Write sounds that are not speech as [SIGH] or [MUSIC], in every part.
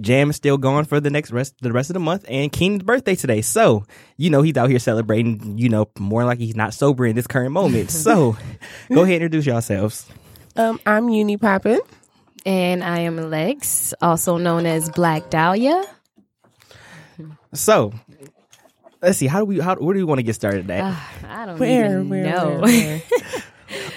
Jam is still gone for the next rest the rest of the month and Keenan's birthday today. So, you know, he's out here celebrating, you know, more like he's not sober in this current moment. So [LAUGHS] go ahead and introduce yourselves. Um, I'm Uni Poppin. And I am Lex, also known as Blvck Dahlia. So let's see, how do we how where do we want to get started at? Ah, I don't Where, even where, know. where, [LAUGHS] where?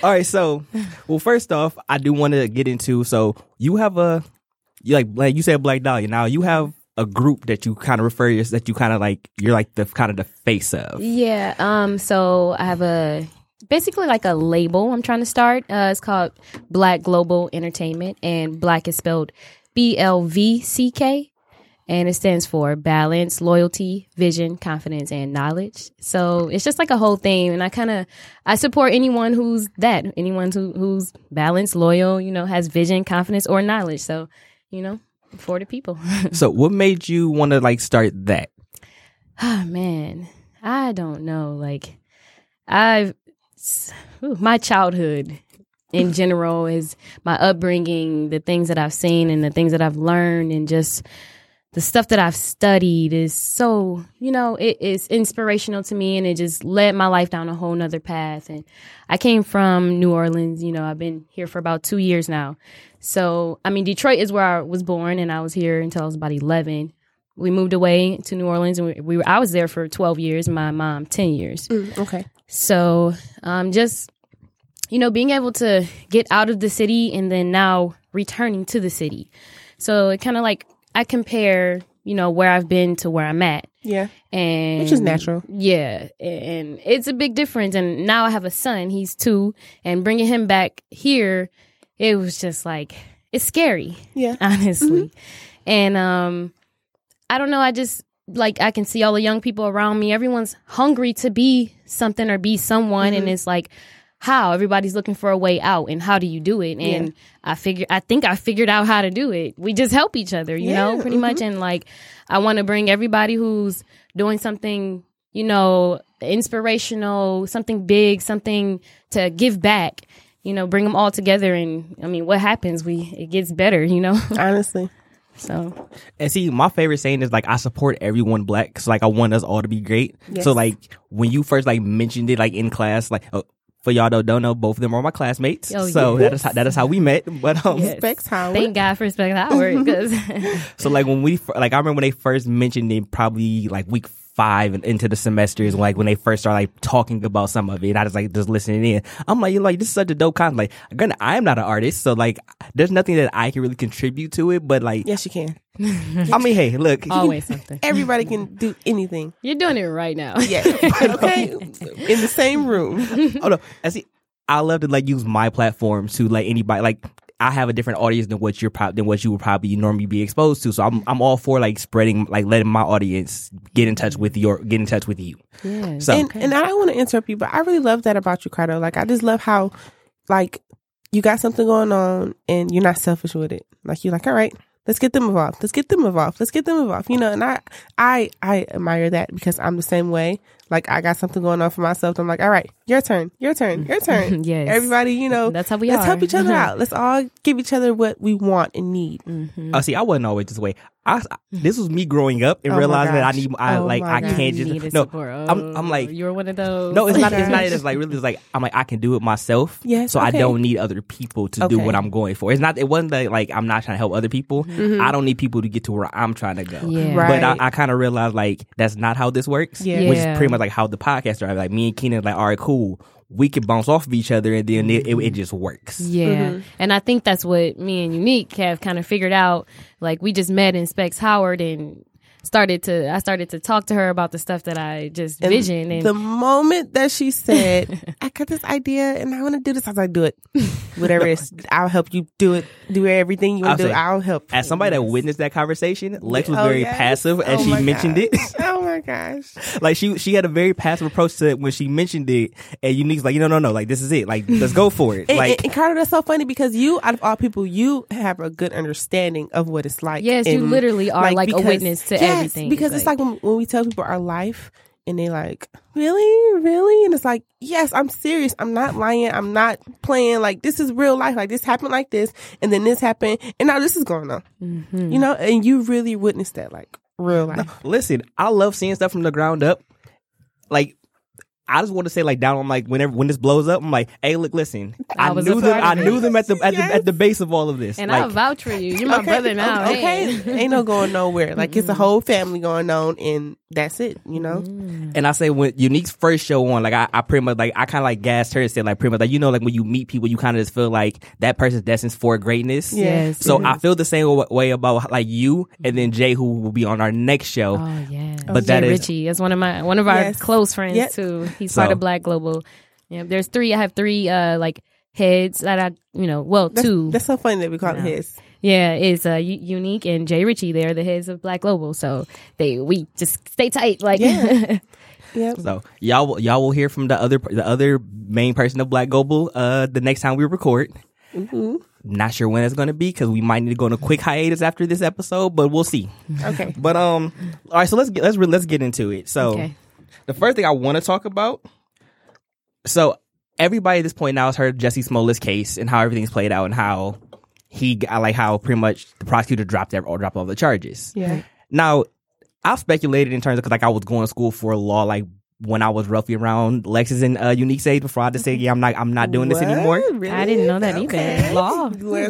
All right, so well, first off, I do want to get into so you have a you like like you said Blvck Dahlia. Now you have a group that you kind of refer to that you kind of like you're like the kind of the face of. yeah. Um. So I have a basically like a label I'm trying to start. Uh, it's called Blvck Global Entertainment, and Black is spelled B L V C K, and it stands for balance, loyalty, vision, confidence, and knowledge. So it's just like a whole thing, and I kind of I support anyone who's that, anyone who who's balanced, loyal, you know, has vision, confidence, or knowledge. So you know, for the people. [LAUGHS] So what made you want to like start that? Oh man, I don't know. Like, I've ooh, my childhood in [LAUGHS] general is my upbringing, the things that I've seen and the things that I've learned, and just the stuff that I've studied is so you know it is inspirational to me, and it just led my life down a whole nother path. And I came from New Orleans. You know, I've been here for about two years now. So I mean, Detroit is where I was born, and I was here until I was about eleven we moved away to New Orleans and we, we were I was there for 12 years my mom 10 years Mm, okay. so um just you know being able to get out of the city and then now returning to the city so it kind of like I compare you know where I've been to where I'm at Yeah. and Which is natural. yeah and it's a big difference and now I have a son he's 2 and bringing him back here it was just like it's scary Yeah. [LAUGHS] honestly. And um I don't know, I just like I can see all the young people around me. Everyone's hungry to be something or be someone and it's like how everybody's looking for a way out and how do you do it? And I figure I think I figured out how to do it. We just help each other, you know, Yeah, pretty much and like I want to bring everybody who's doing something, you know, inspirational, something big, something to give back. You know, bring them all together, and I mean, what happens? We it gets better, you know. [LAUGHS] Honestly. So And see, my favorite saying is like I support everyone black because like I want us all to be great. Yes. So like when you first like mentioned it like in class, like uh, for y'all that don't know, both of them are my classmates. Oh, so yes. that is how, that is how we met. [LAUGHS] But um, Yes. Specs Howard. thank God for Specs Howard [LAUGHS] [LAUGHS] so like when we like I remember when they first mentioned it, probably like week five and into the semesters, like when they first start like talking about some of it, And I was like just listening in. I'm like, you know, like this is such a dope concept. Like, granted, I am not an artist, so like there's nothing that I can really contribute to it. But like, Yes, you can. I mean, hey, look, [LAUGHS] always something. Everybody can do anything. You're doing it right now. Yeah. [LAUGHS] okay. In the same room. oh no, I see. I love to like use my platform to like anybody like. I have a different audience than what you're prob- than what you would probably normally be exposed to. So I'm I'm all for like spreading like letting my audience get in touch with your get in touch with you. Yeah. So And and I don't want to interrupt you, but I really love that about you, Cardo. Like I just love how like you got something going on and you're not selfish with it. Like you're like, all right, let's get them involved. Let's get them involved. Let's get them involved. You know, and I I I admire that because I'm the same way. Like I got something going on for myself. I'm like, all right, your turn, your turn, your turn. [LAUGHS] Yes. Everybody, you know, That's how we let's are. help each other [LAUGHS] out. Let's all give each other what we want and need. Oh, see, I wasn't always this way. I, this was me growing up and Oh realizing that I need. I Oh like. I can't You just no. support. I'm. I'm Oh, like. you're one of those. No, it's not. It's not. [LAUGHS] It's like really. It's like I'm like I can do it myself. Yes, So I don't need other people to do what I'm going for. It's not. It wasn't that like I'm not trying to help other people. I don't need people to get to where I'm trying to go. Yeah. Mm-hmm. Right. But I, I kind of realized like that's not how this works. Yeah. Which is pretty much like how the podcast started. Like me and Keenan, like all right, cool. We can bounce off of each other, and then it, it, it just works. Yeah. Mm-hmm. And I think that's what me and Unique have kind of figured out. Like we just met in Specs Howard and started to I started to talk to her about the stuff that I just And visioned and the moment that she said, [LAUGHS] "I got this idea and I want to do this," I was like, "Do it, whatever it is. I'll help you do it. Do everything you want to do. say, I'll help." As somebody that witnessed that conversation, Lex was Oh, very yes. passive as Oh she mentioned gosh. it. [LAUGHS] Oh my gosh! [LAUGHS] like she she had a very passive approach to it when she mentioned it, and Unique's like, no, no, no, like this is it, like let's go for it. And, like and, and Cardo, that's so funny because you, out of all people, you have a good understanding of what it's like. Yes, you literally are like a because- witness to yes, everything. Because it's like when, when we tell people our life and they like, really, really, and it's like, yes, I'm serious. I'm not lying. I'm not playing. Like this is real life. Like this happened like this, and then this happened, and now this is going on. Mhm. You know, and you really witnessed that, like real life. listen, I love seeing stuff from the ground up. Like, I just want to say, like, down. I'm like, whenever when this blows up, I'm like, hey, look, listen, I I, was knew them. I knew them at the at Yes. the at the base of all of this. and like, I'll vouch for you. You're my brother now. Okay, Hey. ain't no going nowhere. Like it's a mm-hmm. whole family going on, and that's it. You know. Mm-hmm. And I say when Unique's first show on, like I, I pretty much like I kind of like gassed her and said like pretty much like you know like when you meet people, you kind of just feel like that person's destined for greatness. Yes. So I feel the same way about like you and then mm-hmm. Jay, who will be on our next show. Oh yeah, But Jay that is- Ritchie is one of my one of our Yes. close friends Yep. too. He's So- part of Blvck Global. Yeah, there's three. I have three uh like heads that I you know well That's, two. That's so funny that we call it Yeah. his. yeah, it's uh U- unique and Jay Ritchie. They're the heads of Blvck Global, so they we just stay tight. Like Yeah. [LAUGHS] Yep. So y'all will- y'all will hear from the other the other main person of Blvck Global uh the next time we record. hmm Not sure when it's gonna be because we might need to go on a quick hiatus after this episode, but we'll see. Okay. But um, all right, so let's get let's re- let's get into it. So okay, the first thing I want to talk about. So everybody at this point now has heard Jussie Smollett's case and how everything's played out and how he got like how pretty much the prosecutor dropped every, or dropped all the charges. Yeah. Now I've speculated in terms of 'cause, like I was going to school for law like when I was roughly around Lexus and uh, Unique age before I just say yeah I'm not I'm not doing this anymore. Really? I didn't know that Okay. either. Law,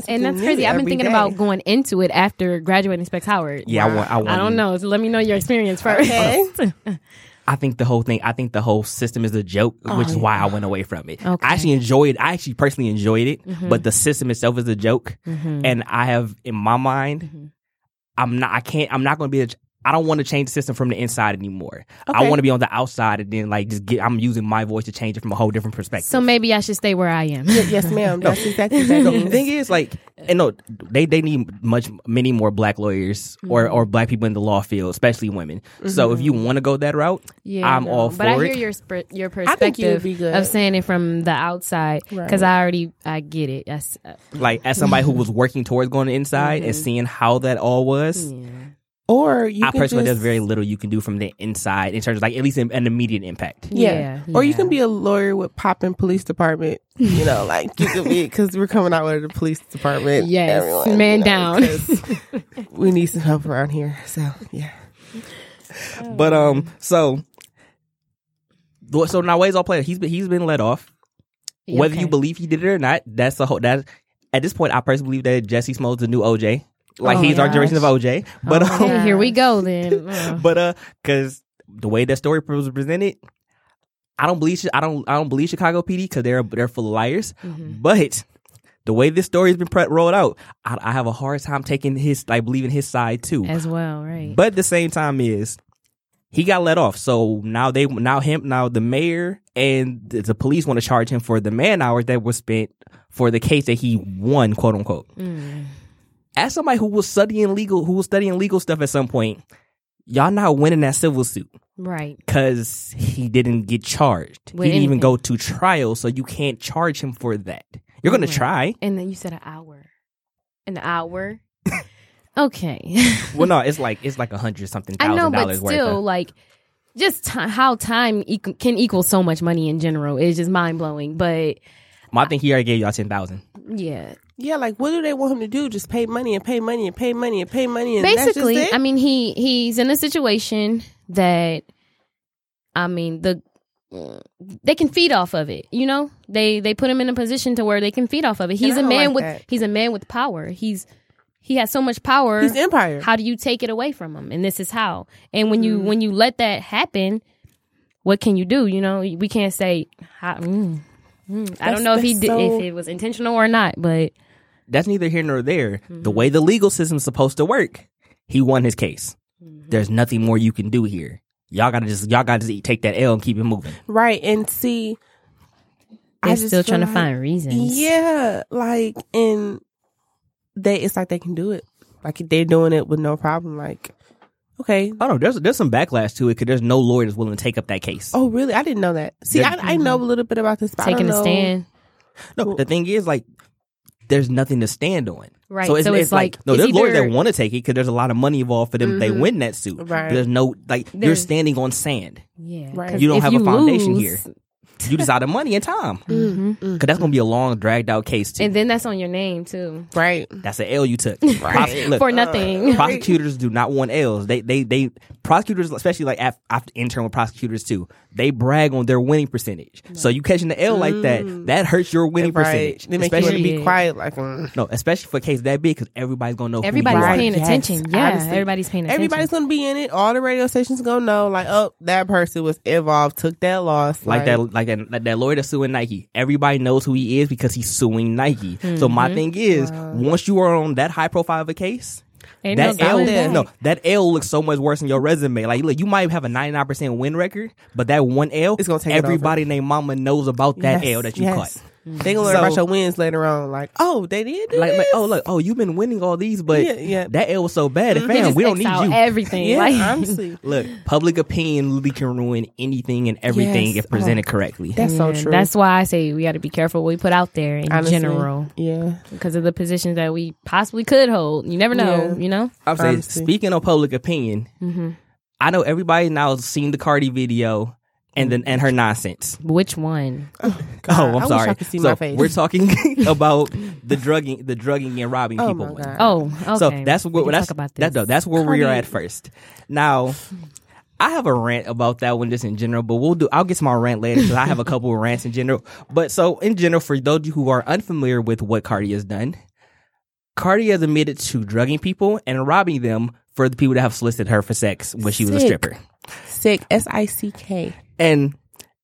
and that's crazy. I've been thinking day. about going into it after graduating Specs Howard. Yeah, I want I want I don't know. So let me know your experience first. Okay. [LAUGHS] [LAUGHS] I think the whole thing, I think the whole system is a joke, which is why I went away from it. Okay. I actually enjoyed I actually personally enjoyed it, Mhm. but the system itself is a joke. Mhm. And I have, in my mind, Mhm. I'm not, I can't, I'm not going to be, a, I don't want to change the system from the inside anymore. I want to be on the outside and then like just get, I'm using my voice to change it from a whole different perspective. So maybe I should stay where I am. yes, ma'am. That's exactly what that No, the thing is, like, and no, they they need much many more black lawyers or Mm-hmm. or black people in the law field, especially women. So if you want to go that route, Yeah, I'm no. all But I hear it. your sp- your I think you would perspective be good. of saying it from the outside because Right. I already I get it. That's, uh, like as somebody who [LAUGHS] was working towards going inside and Mhm. seeing how that all was. yeah. Or you I can personally, just, there's very little you can do from the inside in terms of like at least an, an immediate impact. Yeah. Yeah, Or you can be a lawyer with popping police department. You know, like you could be because we're coming out with the police department. Yes, everyone, man you know, down. 'cause [LAUGHS] we need some help around here. So yeah. But um, so so now ways all players. He's been he's been let off. Whether you believe he did it or not, that's the whole that. At this point, I personally believe that Jussie Smollett's the new OJ. Like Oh, he's our generation of OJ. But um, here we go [LAUGHS] then. Uh, but uh, because the way that story was presented, I don't believe I don't I don't believe Chicago PD because they're they're full of liars. mhm. But the way this story has been pre- rolled out, I, I have a hard time taking his like believing his side too. As well, right? But the same time is he got let off. So now they now him now the mayor and the, the police want to charge him for the man hours that was spent for the case that he won, quote unquote. Mm. As somebody who was studying legal who was studying legal stuff at some point, y'all not winning that civil suit Right. because he didn't get charged. With he didn't even go to trial, so you can't charge him for that. You're gonna Right. try. And then you said an hour. An hour. [LAUGHS] okay. Well, no, it's like it's like a hundred something I thousand know, but dollars worth. still, Of, like, just ti how time equ- can equal so much money in general is just mind blowing. But I think he already gave y'all ten thousand. yeah, Yeah, like what do they want him to do? Just pay money and pay money and pay money and pay money and basically? I mean, he he's in a situation that, I mean, the they can feed off of it. You know, they they put him in a position to where they can feed off of it. He's I a man like with that. he's a man with power. He's he has so much power. He's empire. how do you take it away from him and this is how and when Mm. you when you let that happen what can you do you know we can't say how, mm, mm. i don't know if he did so- if it was intentional or not but That's neither here nor there. Mm-hmm. The way the legal system's supposed to work, he won his case. There's nothing more you can do here. Y'all gotta just y'all gotta just take that L and keep it moving. Right. And see, They're I just still feel trying to like- find reasons. Yeah, like and they it's like they can do it. Like they're doing it with no problem. Like, okay. I don't know. There's there's some backlash to it because there's no lawyer that's willing to take up that case. Oh, really? I didn't know that. See, I, I know a little bit about this. But I taking don't a stand. No, the thing is, like, there's nothing to stand on. Right. So it's, So it's, it's like, like, no, it's there's lawyers that want to take it because there's a lot of money involved for them. They Mm-hmm. win that suit. Right. There's no like you're standing on sand. Yeah. Right. 'cause You don't if have a foundation lose- here. You just out of money and time. [LAUGHS] Mm-hmm. Because that's gonna be a long, dragged out case too. And then that's on your name too. Right. that's an L you took. [LAUGHS] Prose- look, For nothing. [LAUGHS] prosecutors do not want L's. They they they prosecutors, especially like af- after internal prosecutors too, they brag on their winning percentage. So you catching the L like that, that hurts your winning Right. percentage. They make you want to Especially be quiet. Like, mm. no, especially for a case that big because everybody's gonna know. Everybody's who you are. paying Yes, attention. Yeah. honestly. Everybody's paying attention. everybody's gonna be in it. All the radio stations gonna know. Like, oh, that person was involved, took that loss. like that, like that, like that lawyer that's suing Nike. Everybody knows who he is because he's suing Nike. So Mm-hmm. my thing is, once you are on that high profile of a case, Ain't that no L, going no, that L looks so much worse in your resume. Like, look, you might have a ninety nine percent win record, but that one L, It's gonna take it everybody named Mama knows about that Yes, L that you yes. caught. They gonna learn So- about your wins later on. Like, oh, they did. Do Like, like, this? oh look, oh you've been winning all these, but Yeah, yeah. that L was so bad. Mm-hmm. Fam, just we don't need you. Everything. yeah, Like, honestly, [LAUGHS] Look, public opinion literally can ruin anything and everything Yes. if presented Oh. correctly. that's so true. That's why I say we got to be careful what we put out there in Honestly, general Yeah, because of the positions that we possibly could hold. You never know, Yeah. you know? I'm saying, speaking of public opinion, Mm-hmm. I know everybody now has seen the Cardi video and then and her nonsense. Which one? Oh, oh, god, oh, I I'm wish sorry. I could see so my face. we're talking [LAUGHS] about the drugging, the drugging and robbing oh people. my god. Oh, okay. So that's what can that's talk about that, that's where we're at first. Now, I have a rant about that one just in general, but we'll do. I'll get to my rant later because I have a couple of rants in general. But so in general, for those of you who are unfamiliar with what Cardi has done, Cardi has admitted to drugging people and robbing them for the people that have solicited her for sex when she was a stripper. Sick. S I C K. And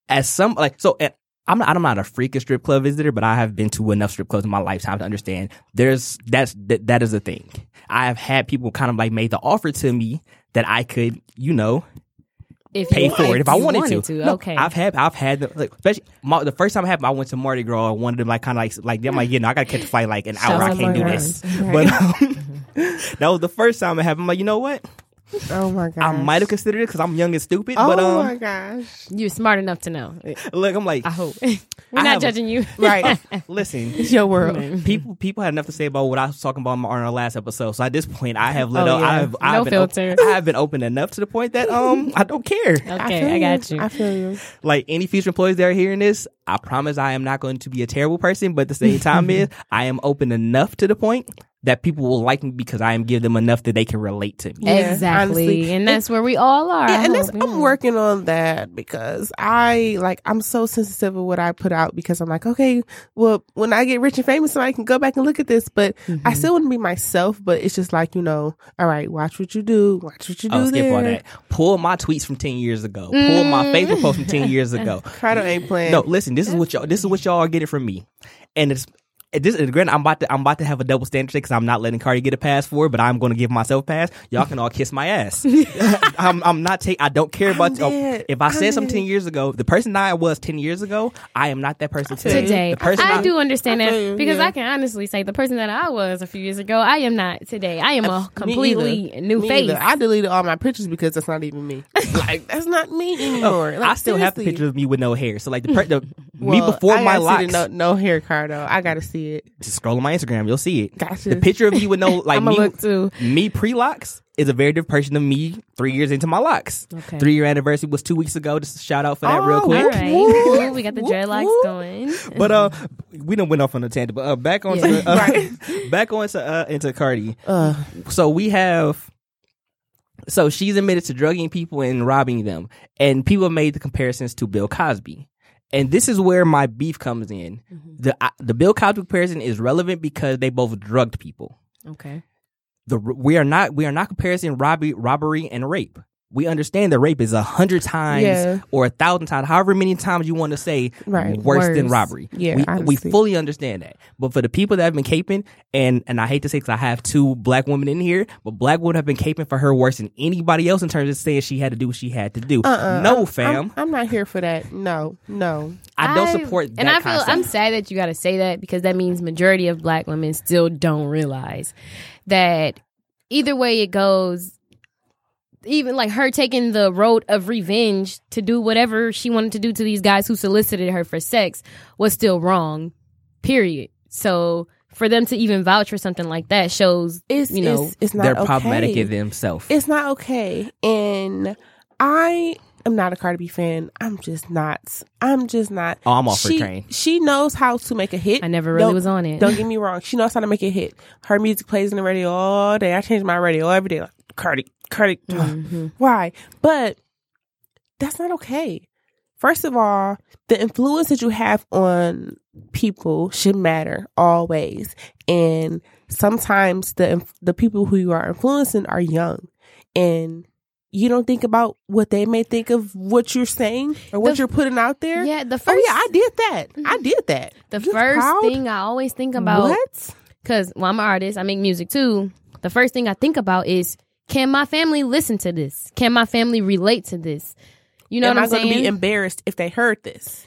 as some like so, and I'm not, I'm not a freakish strip club visitor, but I have been to enough strip clubs in my lifetime to understand there's that's that, that is a thing. I have had people kind of like made the offer to me that I could, you know, If pay for it if I wanted, to. No, Okay. I've had I've had the, like especially my, the first time I happened, I went to Mardi Gras. I wanted to like kind of like like them like you know I got to catch a flight like an hour. I can't do this, us. [LAUGHS] but um, [LAUGHS] that was the first time it happened. I'm like, you know what? Oh my god. I might have considered it because I'm young and stupid, but Oh um, my gosh. You're smart enough to know. look, I'm like, I hope. [LAUGHS] We're I not have a- judging you. [LAUGHS] Right. [LAUGHS] listen, it's your world. people people had enough to say about what I was talking about on our last episode. So at this point, I have let Oh, out. yeah. I have, I No have been op- filter. I have been open enough to the point that um I don't care. Okay, I, feel got you. I feel you. Like any future employees that are hearing this, I promise I am not going to be a terrible person. But at the same time, is [LAUGHS] I am open enough to the point that people will like me because I am give them enough that they can relate to me. Yeah, exactly. honestly. and that's where we all are. Yeah, I and that's, hope, I'm working on that because I like I'm so sensitive of what I put out because I'm like, okay, well, when I get rich and famous, somebody can go back and look at this, but I Mm-hmm. still want to be myself. But it's just like you know, all right, watch what you do, watch what you do I'll skip there. all that. Pull my tweets from ten years ago. Pull my Facebook post from ten years ago. [LAUGHS] Crowder ain't playing. No, listen. This is what y'all. This is what y'all are getting from me, and it's. This granted, I'm about to I'm about to have a double standard because I'm not letting Cardi get a pass for it, but I'm going to give myself a pass. Y'all can all kiss my ass. [LAUGHS] I'm I'm not take. I don't care about. oh, if I said I'm something dead. ten years ago, the person that I was ten years ago, I am not that person today. today. The person I do understand I that you, because yeah. I can honestly say the person that I was a few years ago, I am not today. I am a completely new Me face. either. I deleted all my pictures because that's not even me. [LAUGHS] like that's not me oh, anymore. Like, Oh, I still have the seriously. picture of me with no hair. So like the, per- the [LAUGHS] me before I my locks. No, no hair card though. I gotta see it. Just scroll on my Instagram, you'll see it. Gotcha. The picture of me with no [LAUGHS] like me, look too. me pre locks is a very different person of me three years into my locks. Okay. Three year anniversary was two weeks ago. Just a shout out for that real Oh, quick. All right, cool. We got the dreadlocks going. But uh, we don't went off on a tangent. But uh, back on Yeah. to uh, [LAUGHS] back on to uh, into Cardi. Uh, So we have. So she's admitted to drugging people and robbing them, and people made the comparisons to Bill Cosby, and this is where my beef comes in. The uh, the Bill Cosby comparison is relevant because they both drugged people. Okay. The we are not we are not comparing robbery robbery and rape. We understand that rape is a hundred times Yeah. or a thousand times, however many times you want to say, Right. worse, than robbery. Yeah, we, we fully understand that. But for the people that have been caping, and and I hate to say because I have two black women in here, but black women have been caping for her worse than anybody else in terms of saying she had to do what she had to do. Uh-uh. no, fam, I'm, I'm not here for that. No, no. I don't support that and I feel concept. I'm sad that you got to say that because that means majority of black women still don't realize that either way it goes even like her taking the road of revenge to do whatever she wanted to do to these guys who solicited her for sex was still wrong period so for them to even vouch for something like that shows It's you know it's, it's not they're okay. problematic in themselves. It's not okay. And I am not a Cardi B fan. I'm just not. I'm just not. Oh, I'm off her she, train. She knows how to make a hit. I never really Don't- was on it. Don't get me wrong. She knows how to make a hit. Her music plays in the radio all day. I change my radio every day. Like, Cardi, Cardi. [SIGHS] Mhm. Why? But that's not okay. First of all, the influence that you have on people should matter always. And sometimes the the people who you are influencing are young and you don't think about what they may think of what you're saying or what The- you're putting out there. yeah the first. Oh yeah, I did that. I did that. the You first proud? thing I always think about what? because well, I'm an artist, I make music too. The first thing I think about is can my family listen to this? Can my family relate to this? You know Am what I I'm going to be embarrassed if they heard this?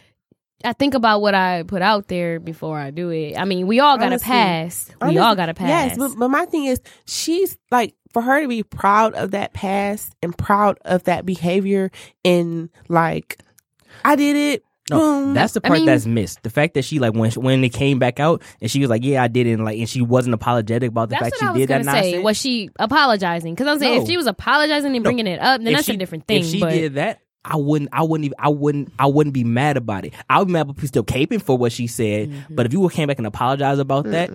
I think about what I put out there before I do it. I mean, we all got to pass. We Honestly, all got to pass. Yes, but, but my thing is, she's like, for her to be proud of that past and proud of that behavior, and like, I did it. No, boom. that's the I part mean- that's missed. The fact that she like when when it came back out and she was like, "Yeah, I did it," and like, and she wasn't apologetic about the fact she did that gonna say. nonsense. Was she apologizing? Because I'm saying No. if she was apologizing and bringing it up, then If that's she- a different thing. If she but did that, I wouldn't. I wouldn't even. I wouldn't. I wouldn't be mad about it. I would be mad about people still caping for what she said. Mm-hmm. But if you came back and apologized about that,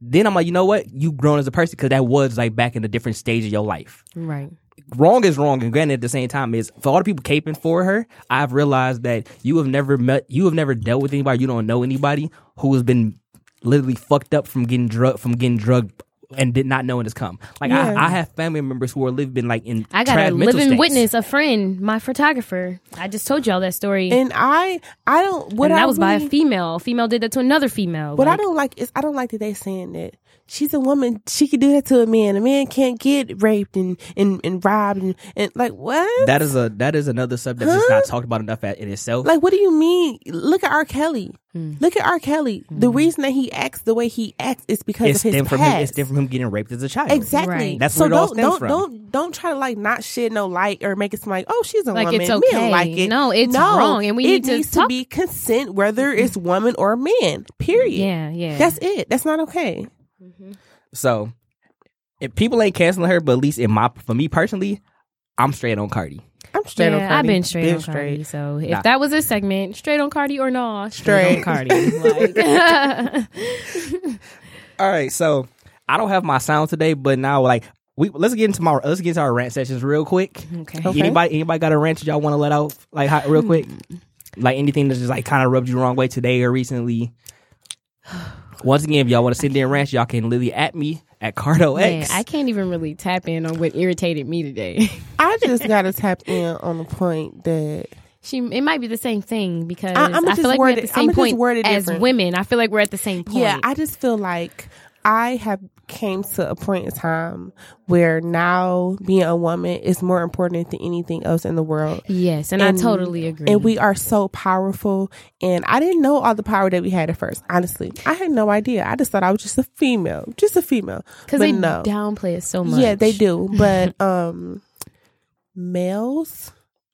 then I'm like, you know what? You grown as a person because that was like back in a different stage of your life. right. Wrong is wrong, and granted, at the same time, is for all the people caping for her. I've realized that you have never met, you have never dealt with anybody, you don't know anybody who has been literally fucked up from getting drug from getting drugged and did not know when it's come. Like Yeah. I, I have family members who are living been like in I got a living states. witness, a friend, my photographer. I just told y'all that story. and I, I don't. What and I that was by a female. A female did that to another female. What I don't like is I don't like that they saying that she's a woman. She could do that to a man. A man can't get raped and and, and robbed and, and like what? That is a that is another subject that's not talked about enough at, in itself. like what do you mean? Look at R. Kelly. Hmm. Look at R. Kelly. The reason that he acts the way he acts is because it's of his stemmed from past. him. It's stemmed from him getting raped as a child. Exactly. Right. That's so where it all don't stems don't, from. don't don't try to like not shed no light or make it seem like oh she's a Like, woman. it's Men okay. like it. No, it's no, wrong, and we it need to needs talk- to be consent whether it's woman or man. Period. yeah, yeah. That's it. That's not okay. So if people ain't canceling her, but at least in my for me personally, I'm straight on Cardi. I'm straight yeah, on Cardi. I've been straight Been on Cardi. So if Nah. that was a segment, straight on Cardi or no, straight, Straight. on Cardi. Like, All right, so I don't have my sound today, but now like we let's get into my let's get into our rant sessions real quick. okay. Okay. Anybody anybody got a rant that y'all want to let out like hot, real quick? Like anything that just like kind of rubbed you the wrong way today or recently. Once again, if y'all want to sit there and rant, y'all can literally at me at Cardo Man, X. I can't even really tap in on what irritated me today. [LAUGHS] I just gotta tap in on the point that She, it might be the same thing because I- I, I'ma feel like we're at the same I'ma point as different. women. I feel like we're at the same point. yeah, I just feel like I have came to a point in time where now being a woman is more important than anything else in the world. yes, and, I totally agree. And we are so powerful. And I didn't know all the power that we had at first. Honestly, I had no idea. I just thought I was just a female, just a female. because they no. downplay it so much. Yeah, they do. [LAUGHS] But um, males.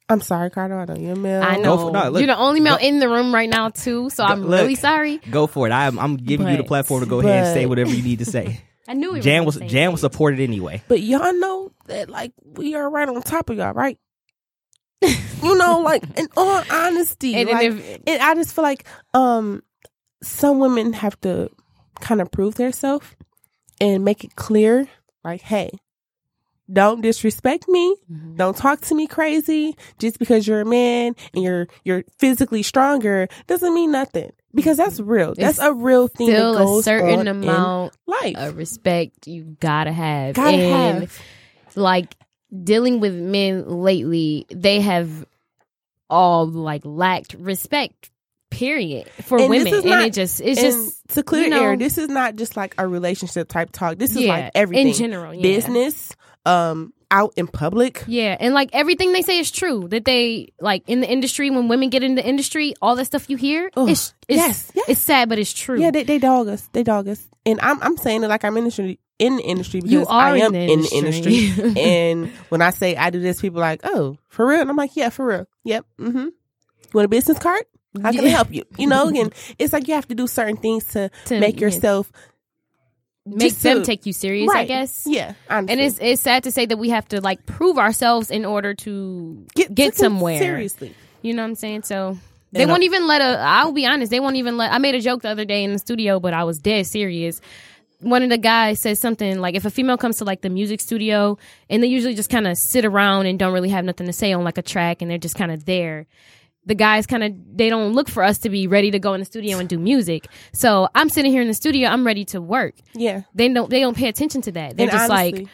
I'm sorry, Cardo. I don't know you're a male. I Go know. for- no, look, You're the only male go- in the room right now too, so I'm look. really sorry. Go for it. I'm I'm giving you the platform to go ahead and say whatever you need to say. [LAUGHS] I knew it Jan was was the Jan was supported anyway. But y'all know that like we are right on top of y'all, right? you know, like [LAUGHS] in all honesty, And then like, if- and I just feel like um some women have to kind of prove themselves and make it clear, like, hey, don't disrespect me. Mm-hmm. Don't talk to me crazy. Just because you're a man and you're you're physically stronger doesn't mean nothing. Because that's real. That's It's a real thing. still that a certain amount life. of respect you gotta have. Gotta and have. like dealing with men lately, they have all like lacked respect. Period for And women, is and it just it's just to clear you know- air, this is not just like a relationship type talk. This is yeah like everything. in general, yeah. Business, um, out in public. Yeah, and like everything they say is true. That they like in the industry when women get in the industry, all that stuff you hear, Ugh. it's, it's Yes, yes. it's sad, but it's true. Yeah, they, they dog us. They dog us. And I'm I'm saying it like I'm in the industry in the industry because I am in the industry. industry. [LAUGHS] and when I say I do this, people are like, oh, for real? And I'm like, yeah, for real. Yep. Mm-hmm. You want a business card? How can I help you? You know, [LAUGHS] and it's like you have to do certain things to, To- make yeah. yourself make them to- take you serious. I guess. Yeah, And it's it's sad to say that we have to like prove ourselves in order to get, taken somewhere. seriously. You know what I'm saying? So they And, won't even let a. I'll be honest. They won't even let. I made a joke the other day in the studio, but I was dead serious. One of the guys said something like, if a female comes to like the music studio and they usually just kind of sit around and don't really have nothing to say on like a track and they're just kind of there. The guys kind of they don't look for us to be ready to go in the studio and do music. So I'm sitting here in the studio. I'm ready to work. Yeah. They don't they don't pay attention to that. They're And just like honestly,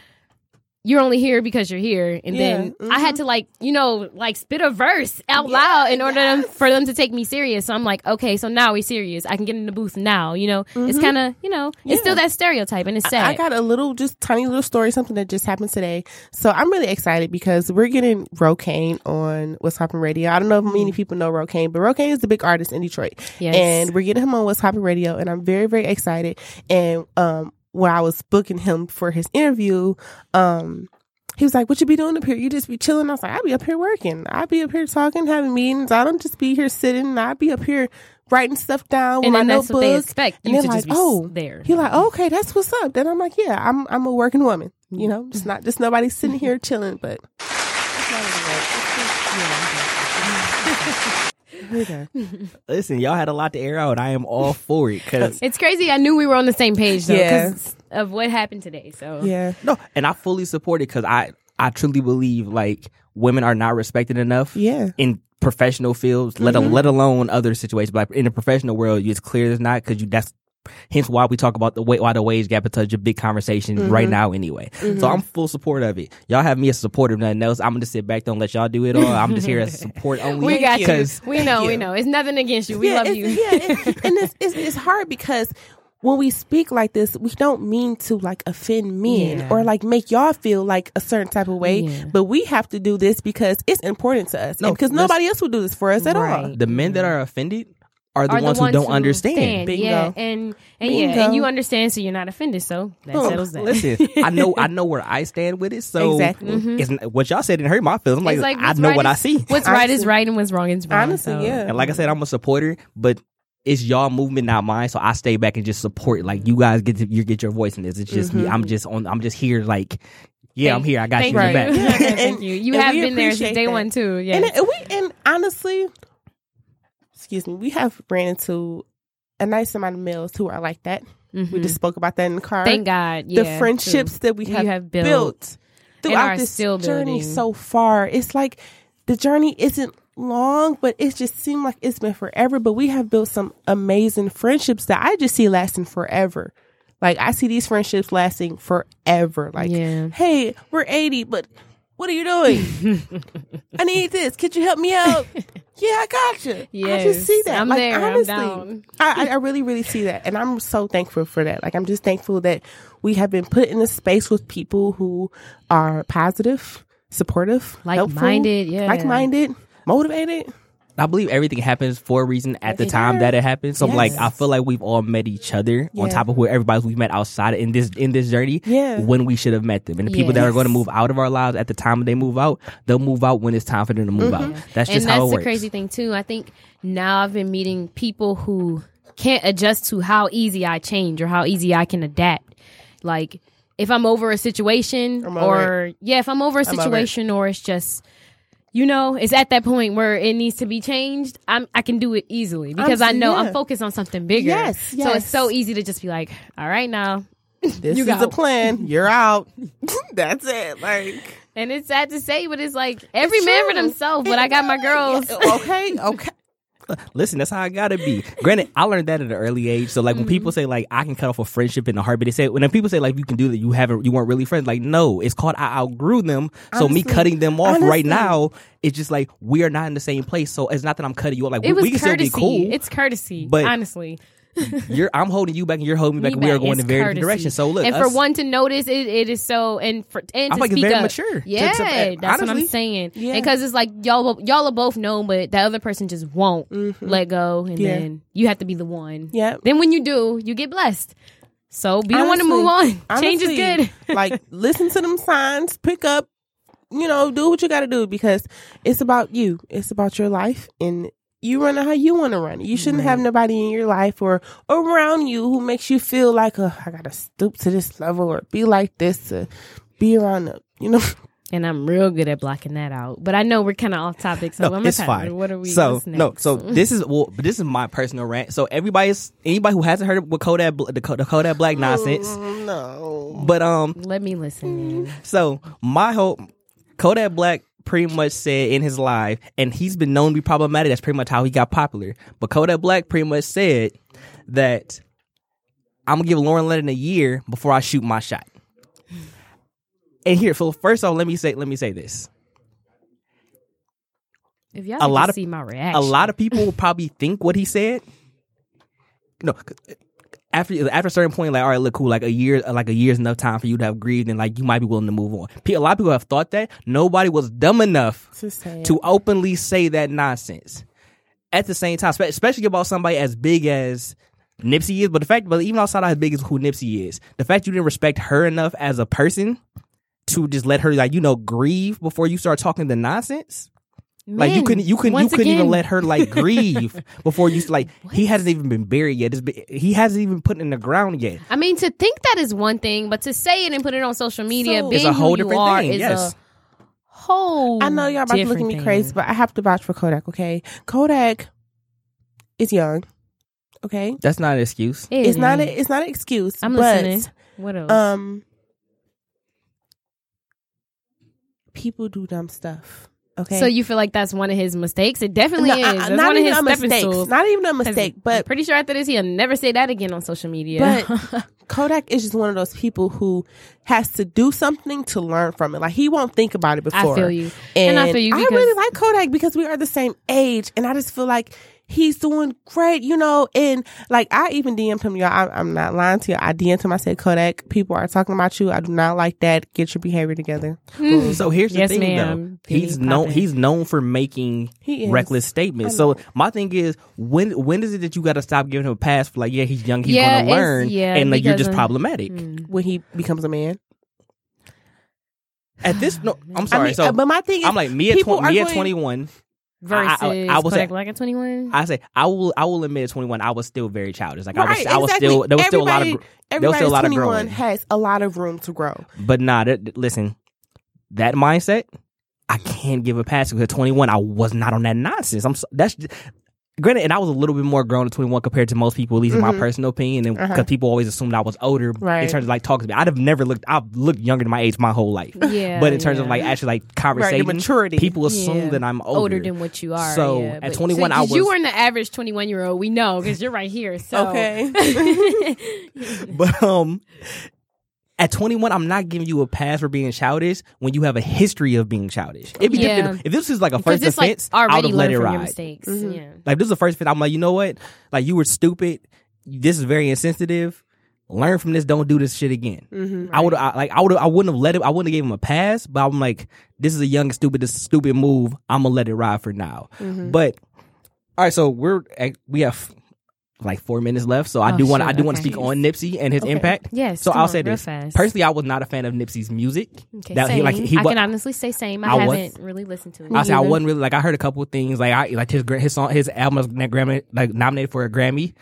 you're only here because you're here. And then Yeah, I had mm-hmm. to like, you know, like spit a verse out loud in order them, for them to take me serious. So I'm like, okay, so now we're serious. I can get in the booth now. You know, it's mm-hmm. kind of, you know, it's still that stereotype and it's sad. I got a little, just tiny little story, something that just happened today. So I'm really excited because we're getting Rokane on What's Hoppin' Radio. I don't know if mm-hmm. many people know Rokane, but Rokane is the big artist in Detroit. Yes. And we're getting him on What's Hoppin' Radio, and I'm very, very excited. And um, when I was booking him for his interview, um, he was like, "What you be doing up here? You just be chilling?" I was like, "I be up here working. I be up here talking, having meetings. I don't just be here sitting. I be up here writing stuff down with and my notebook." what they expect And you they're to like, just be "Oh, there. He like, okay, that's what's up. Then I'm like, yeah, I'm I'm a working woman. You know, just not just nobody sitting [LAUGHS] here chilling, but okay. [LAUGHS] Listen, y'all had a lot to air out. I am all for it because It's crazy. I knew we were on the same page though, Yeah. of what happened today. So yeah, no, and I fully support it because I I truly believe like women are not respected enough. yeah, in professional fields, let Mm-hmm. al- let alone other situations. But in the professional world, it's clear it's not because you. That's hence why we talk about the wa- why the wage gap is such a big conversation right Mm-hmm. now. Anyway, so I'm full support of it. Y'all have me as a supporter of nothing else. I'm gonna sit back, don't let y'all do it all. I'm just here as support [LAUGHS] only. we got you. We know. We know. It's nothing against you. We yeah, love you. yeah, it- and it's, it's it's hard because. When we speak like this, we don't mean to like offend men Yeah. or like make y'all feel like a certain type of way, Yeah. but we have to do this because it's important to us. No, because nobody else will do this for us at all. the men that are offended are the are ones the who don't who understand. stand. Bingo. Yeah, and and yeah, and you understand, so you're not offended. So that Boom. settles that. Listen, I know I know where I stand with it. So Exactly. it's, mm-hmm. what y'all said didn't hurt my feelings. I'm like, like I know right what I see. What's right is right, and what's wrong is wrong. Honestly, so. yeah. And like I said, I'm a supporter, but it's y'all movement, not mine. So I stay back and just support. Like you guys get to, you get your voice in this. It's just me. I'm mm-hmm. just on. I'm just here. Like, yeah, I'm here. I got you in the you. back. Okay, [LAUGHS] thank And- you. [LAUGHS] You and have we been there since day that. one too. Yeah. And, and we and honestly, excuse me, we have ran into a nice amount of males who are like that. We just spoke about that in the car. Mm-hmm. Thank God. the friendships too. that we have, have built built, throughout this journey building. so far. It's like the journey isn't long, but it just seemed like it's been forever. But we have built some amazing friendships that I just see lasting forever. Like I see these friendships lasting forever. Like, Yeah. hey, we're eighty, but what are you doing? [LAUGHS] I need this. Could you help me out? yeah, I got you. I Yes, just see that. I'm like, there. I'm Honestly, down. I, I I really, really see that, and I'm so thankful for that. Like, I'm just thankful that we have been put in a space with people who are positive, supportive, helpful, Like-minded, yeah. like-minded, motivated. I believe everything happens for a reason at the time that it happens. So like I feel like we've all met each other on top of who everybody we've met outside in this in this journey. Yeah. When we should have met them. And the people that are going to move out of our lives at the time they move out, they'll move out when it's time for them to move mm-hmm. out. That's just and how that's it the crazy thing too. I think now I've been meeting people who can't adjust to how easy I change or how easy I can adapt. Like if I'm over a situation I'm over or yeah, if I'm over a I'm over it. situation or it's just you know, it's at that point where it needs to be changed. I'm I can do it easily because I I'm- know yeah. I'm focused on something bigger. Yes, So it's so easy to just be like, all right now. This You is got- the plan. [LAUGHS] You're out. [LAUGHS] That's it. Like And it's sad to say, but it's like every man for true. themselves. But I got my [LAUGHS] girls. okay, okay. [LAUGHS] Listen, that's how I gotta be. Granted, I learned that at an early age. So like when Mm-hmm. people say like I can cut off a friendship in a heartbeat, they say when people say like you can do that, you haven't you weren't really friends. Like no, it's called I outgrew them. So me cutting them off right now, it's just like we are not in the same place. So it's not that I'm cutting you off. Like we, It was we can courtesy. still be cool. It's courtesy, But- honestly. [LAUGHS] you're I'm holding you back and you're holding me back. And we are going in very different directions. So look, and us- for one to notice it, it is so and for and I to it's speak very up. mature Yeah, to- that's what honestly. I'm saying. Yeah. because it's like y'all y'all are both known, but that other person just won't let go, and Mm-hmm. Yeah. then you have to be the one. Yeah. Then when you do, you get blessed. So be the one to move on. [LAUGHS] Change is good. like [LAUGHS] listen to them signs, pick up, you know, do what you got to do because it's about you. It's about your life and you run it how you want to run it. You shouldn't have nobody in your life or around you who makes you feel like, oh, I got to stoop to this level or be like this to be around them. You know, [LAUGHS] And I'm real good at blocking that out. But I know we're kind of off topic, so no, I'm it's gonna fine. What are we? So what's no, so this is [LAUGHS] well, this is my personal rant. So everybody's anybody who hasn't heard of what Kodak the, the Kodak Black nonsense, no. but um, let me listen. In. So my whole Kodak Black pretty much said in his live, and he's been known to be problematic. That's pretty much how he got popular. But Kodak Black pretty much said that I'm gonna give Lauren London a year before I shoot my shot. And here, so first off, let me say let me say this: If y'all A lot of- see my reaction, a lot of people will probably think what he said. No, after after a certain point, like all right, look cool. Like a year, like a year's enough time for you to have grieved, and like you might be willing to move on. A lot of people have thought that. Nobody was dumb enough To to openly say that nonsense. At the same time, especially about somebody as big as Nipsey is, but the fact, but even outside of how big as who Nipsey is, the fact you didn't respect her enough as a person to just let her like you know grieve before you start talking the nonsense. Like you couldn't, you couldn't, you couldn't even let her like grieve [LAUGHS] before you like. He hasn't even been buried yet. It's been, he hasn't even put in the ground yet. I mean, to think that is one thing, but to say it and put it on social media, So- being It's a whole who different are thing, is yes. a whole. I know y'all about to look at me different crazy, thing. but I have to vouch for Kodak, okay? Kodak is young, okay? That's not an excuse. It it's not a, it's not an excuse. I'm but, listening. What else? Um, people do dumb stuff. Okay, So you feel like that's one of his mistakes? It definitely No, is. That's not one of even his a mistake. Not even a mistake, I'm but pretty sure after this he'll never say that again on social media. But [LAUGHS] Kodak is just one of those people who has to do something to learn from it. Like he won't think about it I before. feel you, And, and I feel you I really like Kodak because we are the same age, and I just feel like he's doing great, you know. And like I even DM'd him, y'all. I, I'm not lying to you. I DM'd him. I said, Kodak, people are talking about you. I do not like that. Get your behavior together. So here's the Yes, thing, ma'am. though. He's Penny known. poppin'. He's known for making reckless statements. So my thing is, when when is it that you got to stop giving him a pass for like, yeah, he's young, he's Yeah, gonna learn, yeah, and like you're just of- problematic. When he becomes a man. At this, no, I'm I sorry. mean, so uh, but my thing is, I'm like me at people tw- are me at 21. Versus I- I- I was Kodak at- Black at 21. I say I will. I will admit at 21, I was still very childish. Like I was. Right, I was still. There was still a lot of. There was still a lot of 21 growing. has a lot of room to grow. But nah, that, listen, that mindset, I can't give a pass because at 21, I was not on that nonsense. I'm so, that's granted, and I was a little bit more grown at 21 compared to most people, at least in my personal opinion, and because Uh-huh. people always assumed I was older in terms of like talking to me. I'd have never looked. I've looked younger than my age my whole life. Yeah, but in terms of like actually like conversation, maturity. people assume Yeah. that I'm older. older than what you are. So, yeah. at 21, so, was. you weren't the average 21 year old. We know because you're right here. So [LAUGHS] Okay. [LAUGHS] But um, at 21, I'm not giving you a pass for being childish when you have a history of being childish. It'd be Yeah. different if this is like a first it's like offense. I would already have let it ride. mistakes. Mm-hmm. Yeah. Like this is the first offense. I'm like, you know what? Like you were stupid. This is very insensitive. Learn from this. Don't do this shit again. Mm-hmm. I would I, like I would I wouldn't have let it. I wouldn't have gave him a pass. But I'm like, this is a young stupid this stupid move. I'm gonna let it ride for now. Mm-hmm. But all right, so we're at, we have like four minutes left. So I Oh, do want I do want to speak on Nipsey and his Okay. impact. Yes, So I'll on, say this. fast. Personally, I was not a fan of Nipsey's music. Okay, That he- like, he I can honestly say same. I, I haven't really listened to it. I say I wasn't really like I heard a couple of things like I like his his song his album was Grammy like nominated for a Grammy.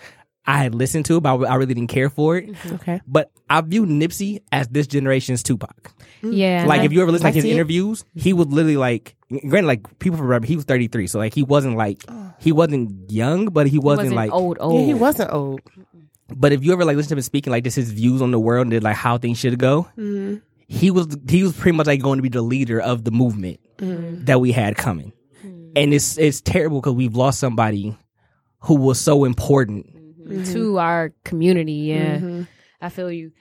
I had listened to it, but I, I really didn't care for it. Mm-hmm. Okay. But I view Nipsey as this generation's Tupac. Mm-hmm. yeah, Like if you ever listen I to his it. interviews, he was literally like, granted, like people remember he was 33, so like he wasn't like he wasn't young, but he he wasn't, wasn't like old. Old. Yeah, he wasn't old. But if you ever like listen to him speaking like this, his views on the world and like how things should go, Mm-hmm. he was he was pretty much like going to be the leader of the movement Mm-hmm. that we had coming, mm-hmm. and it's it's terrible because we've lost somebody who was so important. Mm-hmm. to our community. Yeah. I feel you.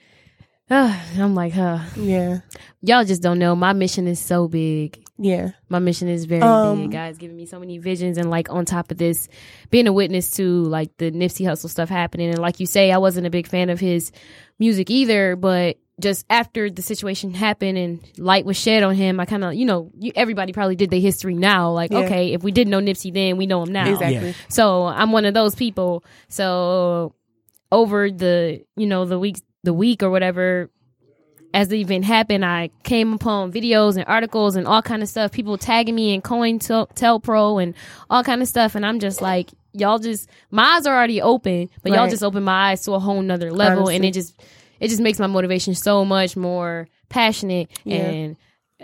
[SIGHS] I'm like, huh. Yeah. Y'all just don't know. My mission is so big. Yeah. My mission is very Um, big. God's giving me so many visions, and like on top of this, being a witness to like the Nipsey Hussle stuff happening, and like you say, I wasn't a big fan of his music either, but just after the situation happened and light was shed on him, I kind of, you know, you, everybody probably did their history now. Like, Yeah. okay, if we didn't know Nipsey then, we know him now. Exactly. So I'm one of those people. So over the you know the week the week or whatever as the event happened, I came upon videos and articles and all kind of stuff. People tagging me in COINTELPRO and all kind of stuff, and I'm just like, y'all just my eyes are already open, but y'all just opened my eyes to a whole nother level, and it just it just makes my motivation so much more passionate Yeah. and.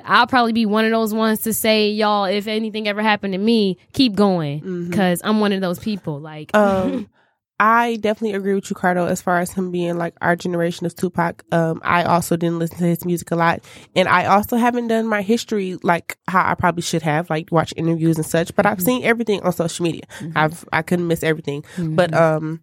I'll probably be one of those ones to say, y'all, if anything ever happened to me, keep going. Mm-hmm. Cause I'm one of those people. Like, Um, I definitely agree with you, Cardo, as far as him being like our generation of Tupac. Um, I also didn't listen to his music a lot. And I also haven't done my history like how I probably should have, like watch interviews and such. But I've mm-hmm. seen everything on social media. Mm-hmm. I've I couldn't miss everything. Mm-hmm. But um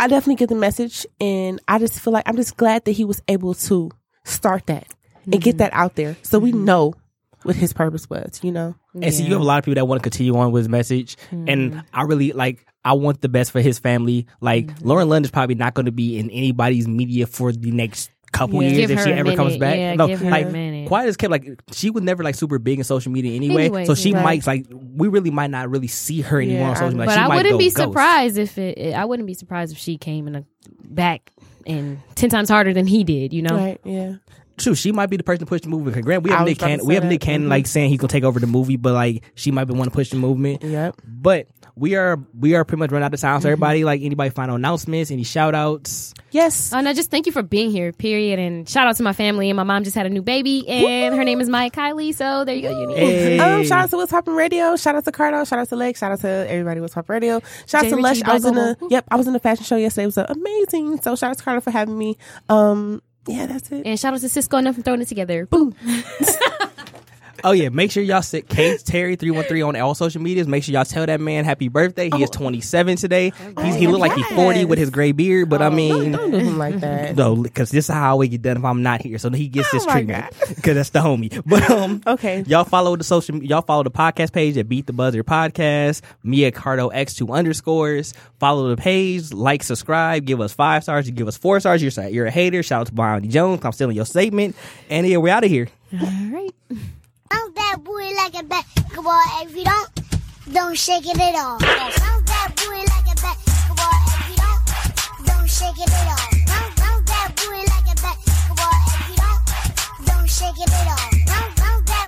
I definitely get the message and I just feel like I'm just glad that he was able to start that and get that out there so we know what his purpose was, you know? And so you have a lot of people that want to continue on with his message. Mm-hmm. And I really like I want the best for his family. Like Mm-hmm. Lauren London is probably not going to be in anybody's media for the next couple Yeah. years Give if she ever comes back. Yeah, no, like. Quiet as kept like she was never like super big in social media anyway. So she right. might like we really might not really see her anymore Yeah, on social media. Like, but she I might wouldn't be ghost. surprised if it, I wouldn't be surprised if she came in a back and ten times harder than he did. You know, Right, yeah. True, she might be the person to push the movement. 'Cause Grant, we have Nick about Cannon. We have that. Nick Cannon Mhm. like saying he's gonna take over the movie, but like she might be one to push the movement. Yep. But we are we are pretty much run out of time. Mm-hmm. So everybody, like anybody, final announcements, any shout outs. Yes. Oh, and I just thank you for being here. Period. And shout out to my family. And my mom just had a new baby, and her name is Maya Kylie. So there you go. Unique. Hey. Um, shout out to What's Poppin' Radio. Shout out to Cardo. Shout out to Lex. Shout out to everybody What's Poppin' Radio. Shout out Jay to Lush. I was in go, a go, go. yep. I was in a fashion show yesterday. It was uh, amazing. So shout out to Cardo for having me. Um, yeah, that's it. And shout out to Cisco enough for throwing it together. Boom. [LAUGHS] Oh yeah, make sure y'all sit Kate Terry three one three on all social medias. Make sure y'all tell that man happy birthday. He is twenty seven today. He's, he look like he's forty with his gray beard, but I mean. Don't do him like that. [LAUGHS] No, because this is how we get done if I'm not here. So he gets this Oh my treatment because [LAUGHS] that's the homie. But um, Okay. y'all follow the social. Y'all follow the podcast page at Beat the Buzzer Podcast. Mia Cardo X two underscores. Follow the page, like, subscribe, give us five stars. You give us four stars. You're you're a hater. Shout out to Bonnie Jones. I'm stealing your statement. And yeah, we're out of here. All right. Bounce that booty like a basketball. If you don't, don't shake it at all. Bounce that booty like a basketball. If you don't, don't shake it at all. Bounce, bounce that booty like a basketball. If you don't, don't shake it at all.